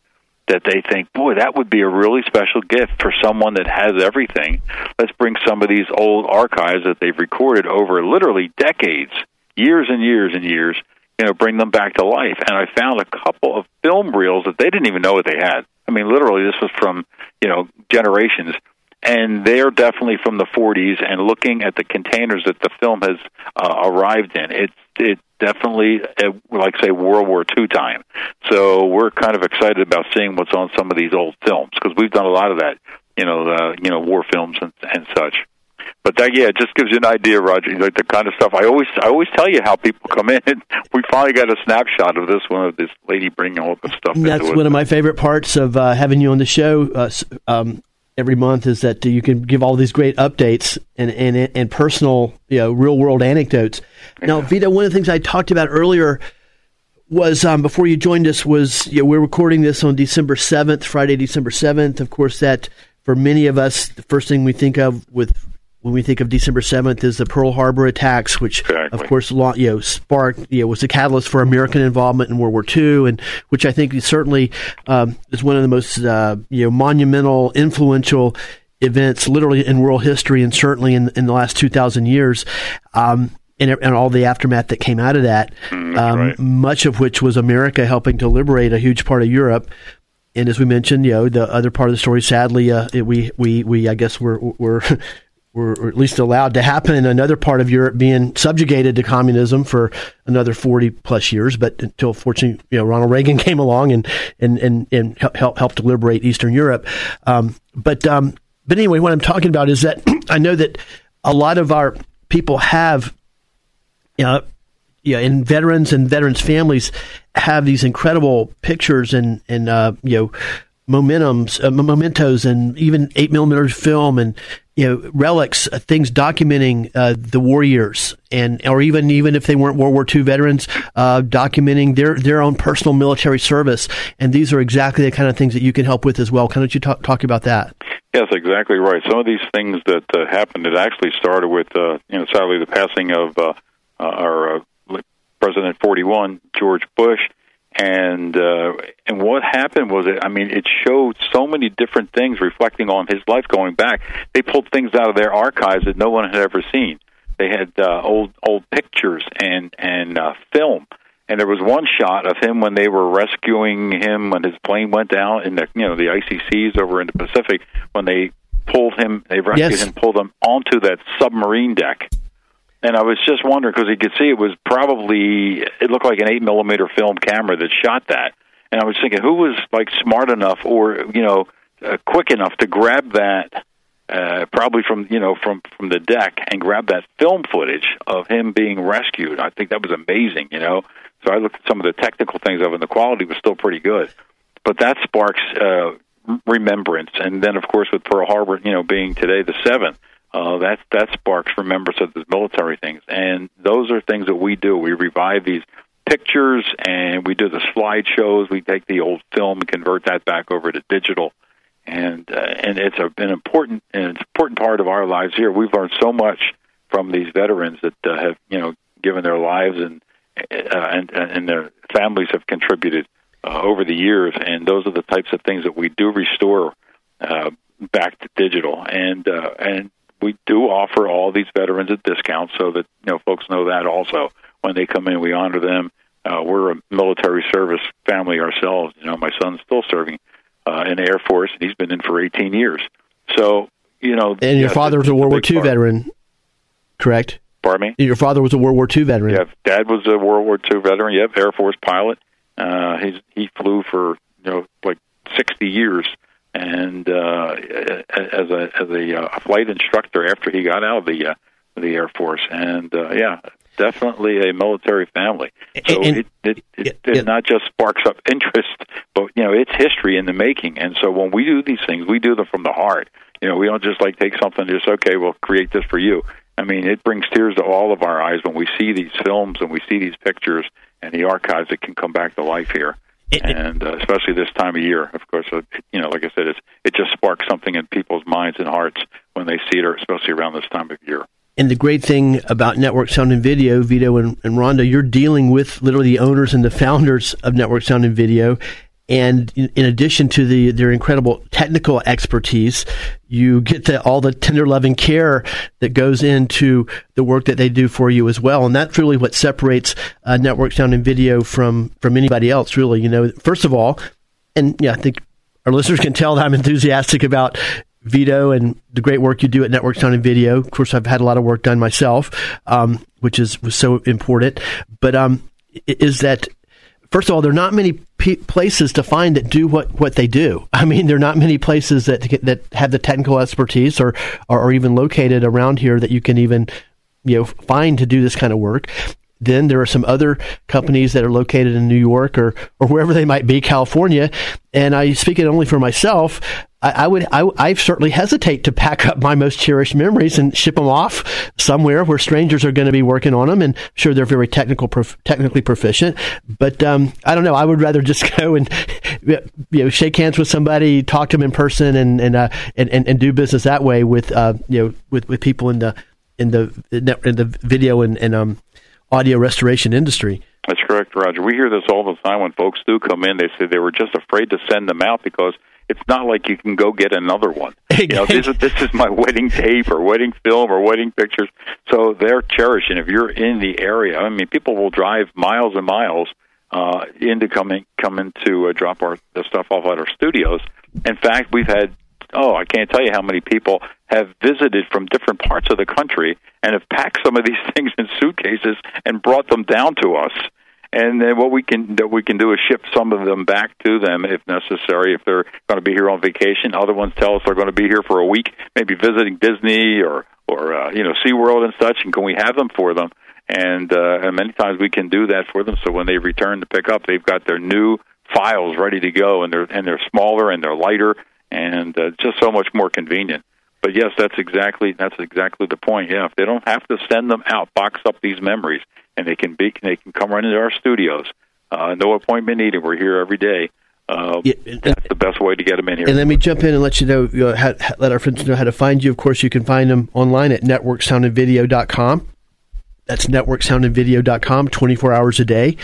that they think, boy, that would be a really special gift for someone that has everything. Let's bring some of these old archives that they've recorded over literally decades, years and years and years, you know, bring them back to life. And I found a couple of film reels that they didn't even know what they had. I mean, literally, this was from, you know, generations. And they're definitely from the 40s. And looking at the containers that the film has uh, arrived in, it's it definitely, uh, like say, World War II time. So we're kind of excited about seeing what's on some of these old films because we've done a lot of that, you know, uh, you know, war films and, and such. But that, yeah, it just gives you an idea, Roger, like the kind of stuff. I always, I always tell you how people come in. [laughs] We finally got a snapshot of this one of this lady bringing all the stuff. That's one of my favorite parts of uh, having you on the show uh, um, every month is that you can give all these great updates and and, and personal, you know, real world anecdotes. Now, Vito, one of the things I talked about earlier was um, before you joined us was you know, we're recording this on December seventh, Friday, December seventh. Of course, that for many of us, the first thing we think of with when we think of December seventh is the Pearl Harbor attacks, which of course you know sparked you know was the catalyst for American involvement in World War II, and which I think is certainly um, is one of the most uh, you know monumental, influential events, literally in world history, and certainly in in the last two thousand years. Um, and, and all the aftermath that came out of that, um, much of which was America helping to liberate a huge part of Europe. And as we mentioned, you know, the other part of the story, sadly, uh, it, we, we, we, I guess we're, we're, [laughs] were at least allowed to happen in another part of Europe being subjugated to communism for another 40 plus years. But until fortunately, you know, Ronald Reagan [laughs] came along and, and, and, and helped, helped to liberate Eastern Europe. Um, but, um, but anyway, what I'm talking about is that [clears throat] I know that a lot of our people have, you know, yeah, and veterans and veterans families have these incredible pictures and and uh, you know momentums, uh, mementos, and even eight millimeter film and you know relics, uh, things documenting uh, the war years, and or even even if they weren't World War II veterans, uh, documenting their their own personal military service. And these are exactly the kind of things that you can help with as well. Can don't you talk talk about that? Yes, exactly right. Some of these things that uh, happened, it actually started with, uh, you know, sadly the passing of uh, our President 41, George Bush, and uh, and what happened was, it, I mean, it showed so many different things reflecting on his life going back. They pulled things out of their archives that no one had ever seen. They had uh, old old pictures and and uh, film. And there was one shot of him when they were rescuing him when his plane went down in the you know the icy seas over in the Pacific when they pulled him they rescued Yes. him pulled him onto that submarine deck. And I was just wondering because you could see it was probably it looked like an eight millimeter film camera that shot that. And I was thinking, who was like smart enough or you know uh, quick enough to grab that uh, probably from you know from from the deck and grab that film footage of him being rescued. I think that was amazing. You know, so I looked at some of the technical things of it, and the quality was still pretty good. But that sparks uh, remembrance, and then of course with Pearl Harbor, you know, being today the seventh. Uh, that that sparks remembrance of the military things, and those are things that we do. We revive these pictures, and we do the slideshows. We take the old film and convert that back over to digital, and uh, and it's a, an important an important part of our lives here. We've learned so much from these veterans that uh, have you know given their lives and uh, and and their families have contributed uh, over the years, and those are the types of things that we do restore uh, back to digital, and uh, and we do offer all these veterans a discount so that you know folks know that also when they come in, we honor them. Uh, we're a military service family ourselves. You know, my son's still serving uh, in the Air Force, and he's been in for 18 years. So, you know, And your father was a World War II part. veteran, correct? Pardon me. Your father was a World War II veteran. Yeah, Dad was a World War II veteran. Yep, Air Force pilot. Uh, he's he flew for you know like 60 years, and uh, as a as a uh, flight instructor after he got out of the uh, the Air Force, and uh, yeah, definitely a military family. So And- it it, it, it not just sparks up interest, but you know it's history in the making. And so when we do these things, we do them from the heart. You know, we don't just like take something and just okay, we'll create this for you. I mean, it brings tears to all of our eyes when we see these films and we see these pictures and the archives that can come back to life here. And uh, especially this time of year, of course, uh, you know, like I said, it's, it just sparks something in people's minds and hearts when they see it, or especially around this time of year. And the great thing about Network Sound and Video, Vito and, and Rhonda, you're dealing with literally the owners and the founders of Network Sound and Video. And in, in addition to the their incredible technical expertise, you get the, all the tender loving care that goes into the work that they do for you as well. And that's really what separates uh, Network Sound and Video from from anybody else. Really, you know, first of all, and yeah, I think our listeners can tell that I'm enthusiastic about Vito and the great work you do at Network Sound and Video. Of course, I've had a lot of work done myself, um, which is was so important. But um, is that first of all, there are not many p- places to find that do what, what they do. [laughs] I mean, there are not many places that that have the technical expertise or, or or even located around here that you can even you know find to do this kind of work. Then there are some other companies that are located in New York or, or wherever they might be, California. And I speak it only for myself. I, I would, I, I certainly hesitate to pack up my most cherished memories and ship them off somewhere where strangers are going to be working on them. And sure, they're very technical, prof- technically proficient. But um, I don't know. I would rather just [laughs] go and you know shake hands with somebody, talk to them in person, and and uh, and, and, and do business that way with uh, you know with, with people in the in the in the video and, and um, audio restoration industry. That's correct, Roger. We hear this all the time when folks do come in. They say they were just afraid to send them out because it's not like you can go get another one. [laughs] You know, this is this is my wedding tape or wedding film or wedding pictures. So they're cherished. And if you're in the area, I mean, people will drive miles and miles uh, into coming coming to uh, drop our the stuff off at our studios. In fact, we've had oh, I can't tell you how many people have visited from different parts of the country and have packed some of these [laughs] things in suitcases and brought them down to us. And then what we can that we can do is ship some of them back to them if necessary. If they're going to be here on vacation, other ones tell us they're going to be here for a week, maybe visiting Disney or or uh, you know SeaWorld and such. And can we have them for them? And uh, and many times we can do that for them. So when they return to pick up, they've got their new files ready to go, and they're and they're smaller and they're lighter, and uh, just so much more convenient. But yes, that's exactly that's exactly the point. Yeah, if they don't have to send them out, box up these memories, and they can be they can come right into our studios. Uh, no appointment needed. We're here every day. Uh, that's the best way to get them in here. And let me jump in and let you know, you know how, how- let our friends know how to find you. Of course, you can find them online at networksoundandvideo.com. That's networksoundandvideo.com, 24 hours a day.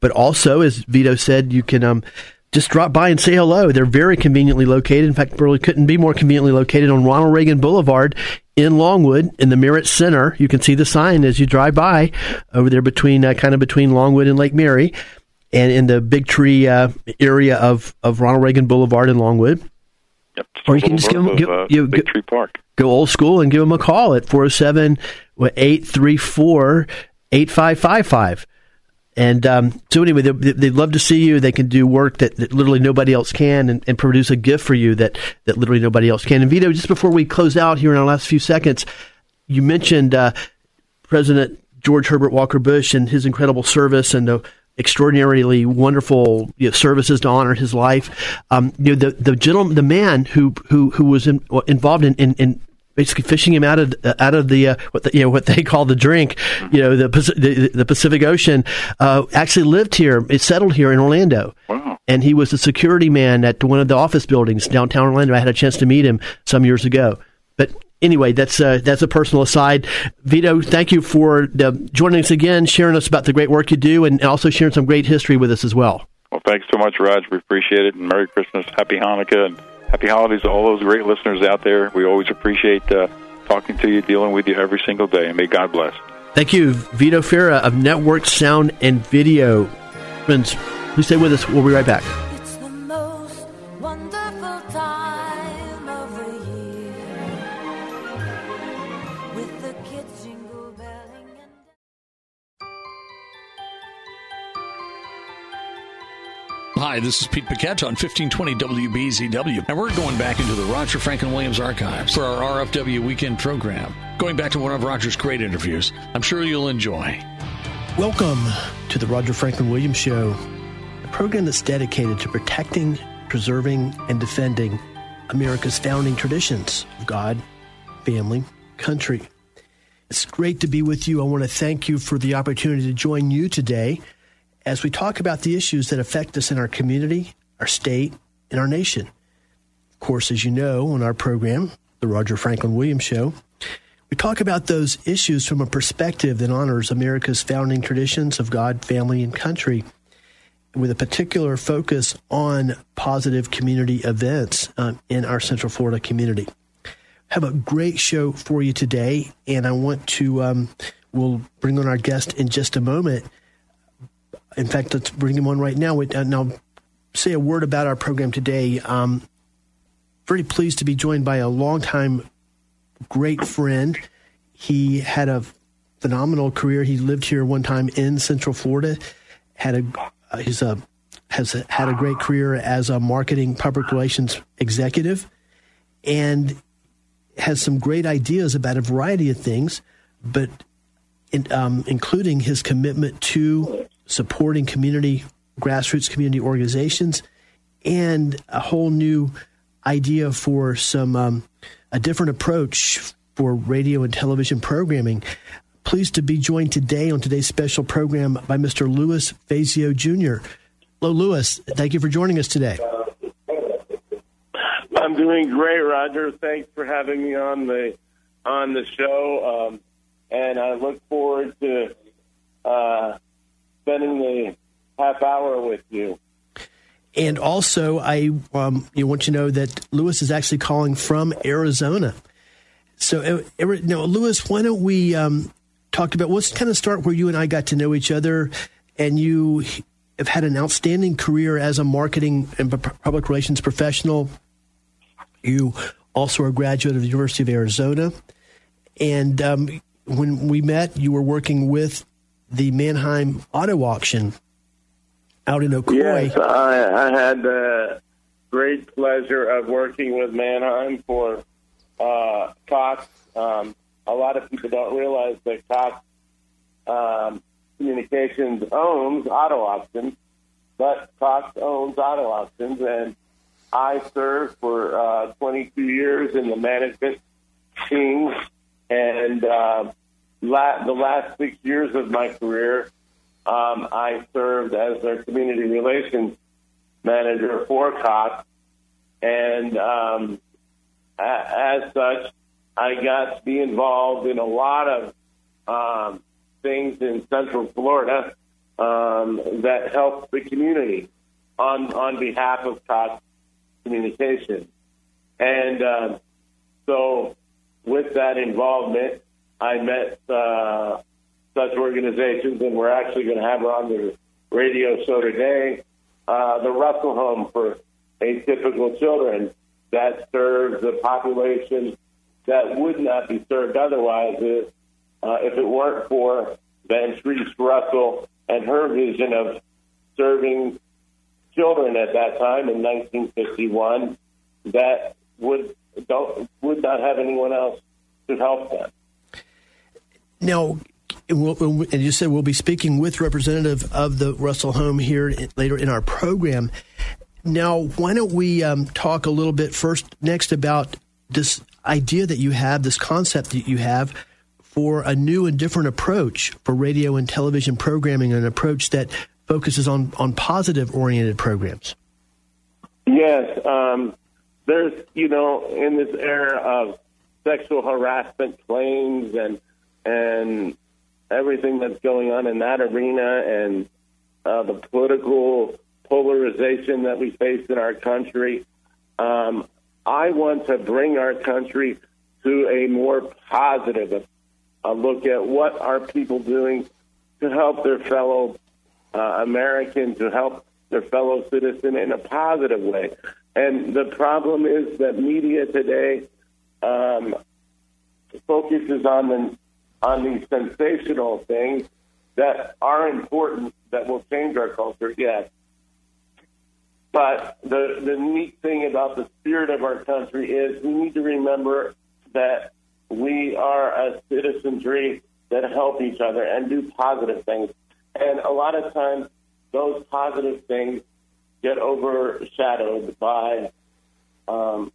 But also, as Vito said, you can um, just drop by and say hello. They're very conveniently located. In fact, really couldn't be more conveniently located on Ronald Reagan Boulevard in Longwood in the Merritt Center. You can see the sign as you drive by over there between uh, kind of between Longwood and Lake Mary, and in the Big Tree uh, area of of Ronald Reagan Boulevard in Longwood. Yep. Or you can just give them, Of, give, uh, you, Big Tree Park. go old school and give them a call at 407 834 8555. And um, so, anyway, they, they'd love to see you. They can do work that, that literally nobody else can and, and produce a gift for you that, that literally nobody else can. And Vito, just before we close out here in our last few seconds, you mentioned uh, President George Herbert Walker Bush and his incredible service and the extraordinarily wonderful you know, services to honor his life. Um, you know, the the gentleman, the man who who who was in, involved in, in, in basically fishing him out of uh, out of the uh, what the, you know what they [laughs] call the drink, you know the the, the Pacific Ocean. Uh, actually lived here, it settled here in Orlando. Wow. And he was a security man at one of the office buildings downtown Orlando. I had a chance to meet him some years ago. But anyway, that's uh, that's a personal aside. Vito, thank you for uh, joining us again, sharing us about the great work you do, and also sharing some great history with us as well. Well, thanks so much, Raj. We appreciate it. And Merry Christmas, Happy Hanukkah, and Happy Holidays to all those great listeners out there. We always appreciate uh, talking to you, dealing with you every single day. And may God bless. Thank you, Vito Fira of Network Sound and Video. Friends, please stay with us. We'll be right back. Hi, this is Pete Paquette on 1520 WBZW, and we're going back into the Roger Franklin Williams archives for our RFW weekend program. Going back to one of Roger's great interviews, I'm sure you'll enjoy. Welcome to the Roger Franklin Williams Show, a program that's dedicated to protecting, preserving, and defending America's founding traditions of God, family, country. It's great to be with you. I want to thank you for the opportunity to join you today as we talk about the issues that affect us in our community, our state, and our nation. Of course, as you know, on our program, The Roger Franklin Williams Show, we talk about those issues from a perspective that honors America's founding traditions of God, family, and country, with a particular focus on positive community events um, in our Central Florida community. Have a great show for you today, and I want to, um, we'll bring on our guest in just a moment. In fact, let's bring him on right now. And I'll say a word about our program today. Um, very pleased to be joined by a longtime great friend. He had a phenomenal career. He lived here one time in Central Florida. Had a uh, he's a has had a great career as a marketing public relations executive, and has some great ideas about a variety of things, but in, um, including his commitment to supporting community grassroots community organizations and a whole new idea for some um, a different approach for radio and television programming. Pleased to be joined today on today's special program by Mr. Louis Fazio Jr. Hello, Louis. Thank you for joining us today. I'm doing great, Roger. Thanks for having me on the on the show, um, and I look forward to uh, spending the half hour with you. And also, I um, you want you to know that Lewis is actually calling from Arizona. So, uh, Lewis, why don't we um, talk about let's kind of start where you and I got to know each other, and you have had an outstanding career as a marketing and public relations professional. You also are a graduate of the University of Arizona, and um, when we met, you were working with the Manheim Auto Auction out in Ocoee. Yes, I, I had the great pleasure of working with Manheim for uh, Cox. Um, a lot of people don't realize that Cox um, Communications owns Auto Auctions, but Cox owns Auto Auctions, and I served for uh, 22 years in the management team, and uh, the last six years of my career, um, I served as their community relations manager for Cox, and um, a- as such, I got to be involved in a lot of um, things in Central Florida um, that helped the community. on on behalf of Cox Communications. And uh, so, with that involvement, I met uh, such organizations, and we're actually going to have her on the radio show today. Uh, the Russell Home for Atypical Children that serves a population that would not be served otherwise if, uh, if it weren't for Vantrice Russell and her vision of serving children at that time in 1951 that would don't would not have anyone else to help them. Now, and you said we'll be speaking with representative of the Russell Home here later in our program. Now, why don't we um, talk a little bit first next about this idea that you have, this concept that you have for a new and different approach for radio and television programming, an approach that focuses on, on positive oriented programs. Yes, um, there's, you know, in this era of sexual harassment claims and and everything that's going on in that arena and uh, the political polarization that we face in our country. Um, I want to bring our country to a more positive uh, look at what are people doing to help their fellow uh, American, to help their fellow citizen in a positive way. And the problem is that media today um, focuses on the on these sensational things that are important that will change our culture. Yes, but the the neat thing about the spirit of our country is we need to remember that we are a citizenry that help each other and do positive things. And a lot of times, those positive things get overshadowed by, um,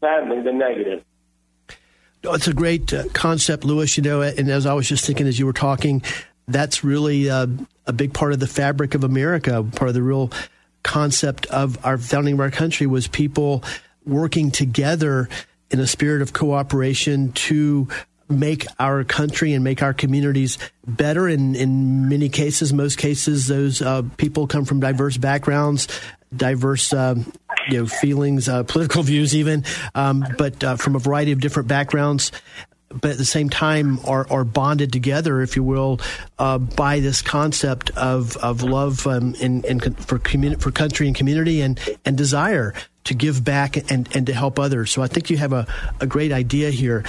sadly, the negative. Oh, it's a great uh, concept, Louis. You know, and as I was just thinking as you were talking, that's really uh, a big part of the fabric of America. Part of the real concept of our founding of our country was people working together in a spirit of cooperation to make our country and make our communities better. In in many cases, most cases, those uh, people come from diverse backgrounds, diverse. Uh, you know, feelings, uh, political [laughs] views, even, um, but uh, from a variety of different backgrounds but at the same time are, are bonded together, if you will, uh, by this concept of of love um, in, in, for communi- for country and community and and desire to give back and and to help others. So I think you have a, a great idea here.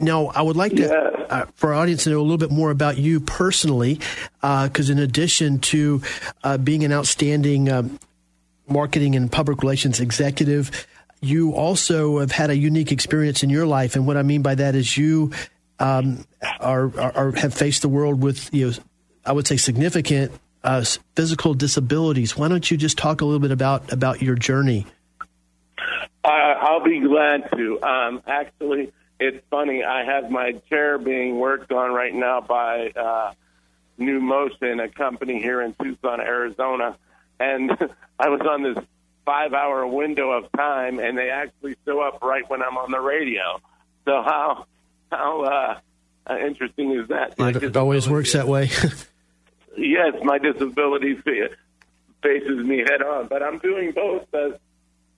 Now, I would like to, Yeah. uh, for our audience to know a little bit more about you personally, because in addition to uh, being an outstanding um, marketing and public relations executive, you also have had a unique experience in your life. And what I mean by that is you um, are, are, have faced the world with, you know, I would say significant uh, physical disabilities. Why don't you just talk a little bit about about your journey? I, I'll be glad to. Um, actually, it's funny. I have my chair being worked on right now by uh, Numotion, a company here in Tucson, Arizona, and [laughs] I was on this five-hour window of time, and they actually show up right when I'm on the radio. So how how uh, uh, interesting is that? My It always works that way. [laughs] yes, my disability faces me head on, but I'm doing both as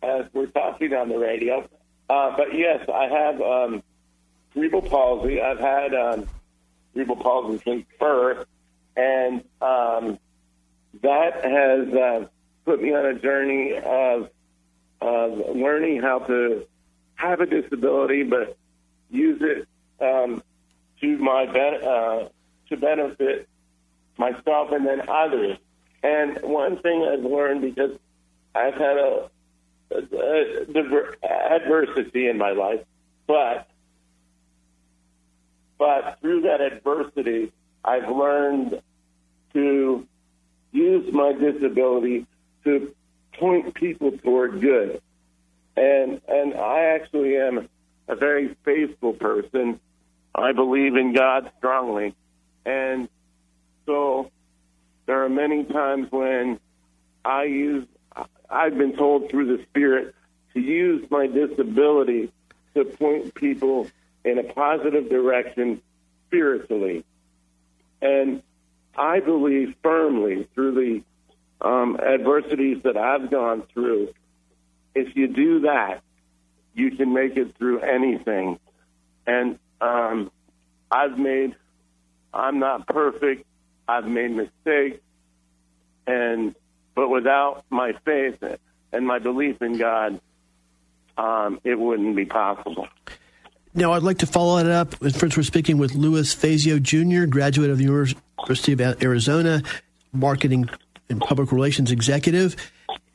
as we're talking on the radio. Uh, but yes, I have um, cerebral palsy. I've had um, cerebral palsy since birth, and um, that has uh, put me on a journey of of learning how to have a disability, but use it um, to my uh, to benefit myself and then others. And one thing I've learned because I've had a, a, a diver- adversity in my life, but but through that adversity, I've learned to use my disability to point people toward good. And and I actually am a very faithful person. I believe in God strongly. And so there are many times when I use I've been told through the spirit to use my disability to point people in a positive direction spiritually. And I believe firmly through the um, adversities that I've gone through, if you do that, you can make it through anything. And um, I've made, I'm not perfect. I've made mistakes, and but without my faith and my belief in God, um, it wouldn't be possible. Now, I'd like to follow it up. First, we're speaking with Louis Fazio Jr., graduate of the University of Arizona, marketing and public relations executive.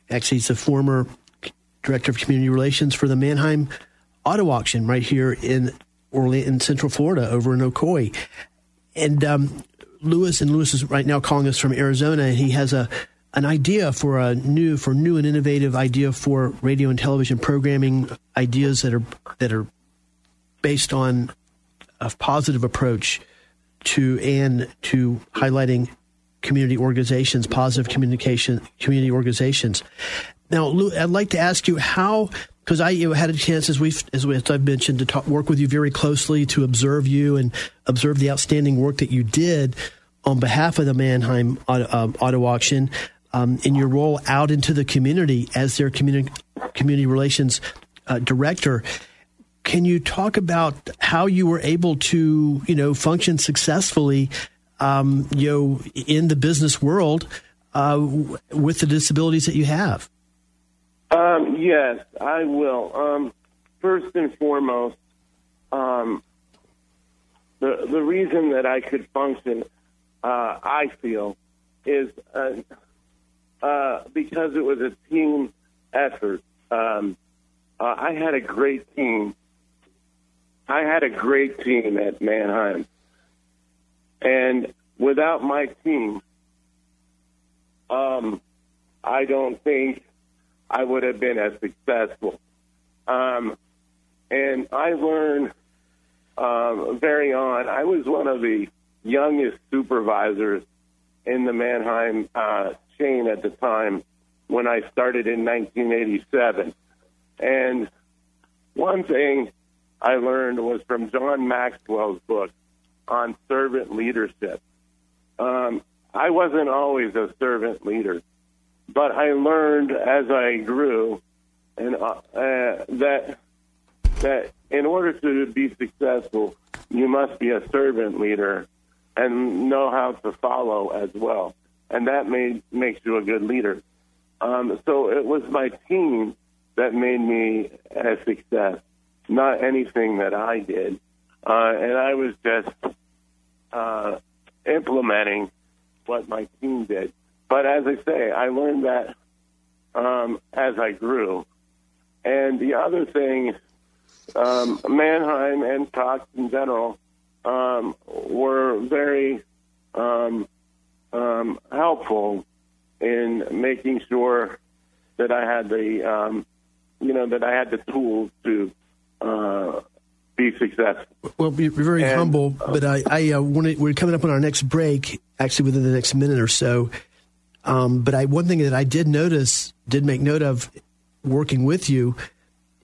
Actually, he's a former director of community relations for the Manheim Auto Auction right here in Orlando, in Central Florida, over in Ocoee. And um, Louis, and Lewis is right now calling us from Arizona, and he has a an idea for a new for new and innovative idea for radio and television programming ideas that are that are based on a positive approach to and to highlighting community organizations, positive communication community organizations. Now, Lou, I'd like to ask you how because I had a chance, as we've as, we, as I've mentioned, to talk, work with you very closely, to observe you and observe the outstanding work that you did on behalf of the Manheim Auto, uh, auto Auction um, in your role out into the community as their community community relations uh, director. Can you talk about how you were able to, you know, function successfully, um, you know, in the business world uh, with the disabilities that you have? Um, yes, I will. Um, first and foremost, um, the the reason that I could function, uh, I feel, is uh, uh, because it was a team effort. Um, uh, I had a great team. I had a great team at Manheim, and without my team, um, I don't think I would have been as successful. Um, and I learned um, very on. I was one of the youngest supervisors in the Manheim uh, chain at the time when I started in 1987. And one thing I learned was from John Maxwell's book on servant leadership. Um, I wasn't always a servant leader, but I learned as I grew and uh, uh, that that in order to be successful, you must be a servant leader and know how to follow as well, and that made makes you a good leader. Um, so it was my team that made me a success, not anything that I did, uh, and I was just uh, implementing what my team did. But as I say, I learned that um, as I grew. And the other thing, um, Manheim and Cox in general um, were very um, um, helpful in making sure that I had the, um, you know, that I had the tools to uh, be successful. Well, you're very and, humble, but I, I uh, wanna, we're coming up on our next break, actually within the next minute or so. Um, but I, one thing that I did notice, did make note of, working with you,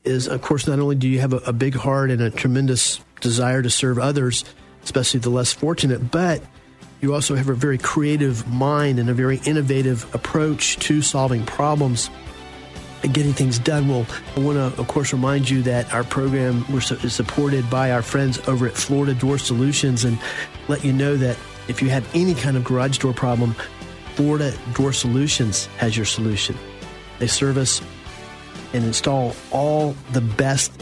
is of course not only do you have a, a big heart and a tremendous desire to serve others, especially the less fortunate, but you also have a very creative mind and a very innovative approach to solving problems getting things done. Well, I want to, of course, remind you that our program is supported by our friends over at Florida Door Solutions and let you know that if you have any kind of garage door problem, Florida Door Solutions has your solution. They service and install all the best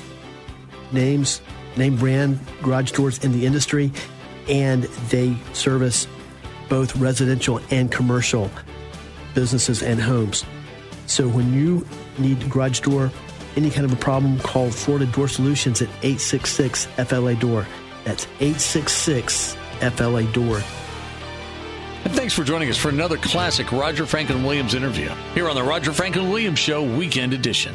names, name brand garage doors in the industry, and they service both residential and commercial businesses and homes. So when you need garage door, any kind of a problem, call Florida Door Solutions at 866 FLA Door. That's 866 FLA Door. And thanks for joining us for another classic Roger Franklin Williams interview here on the Roger Franklin Williams Show Weekend Edition.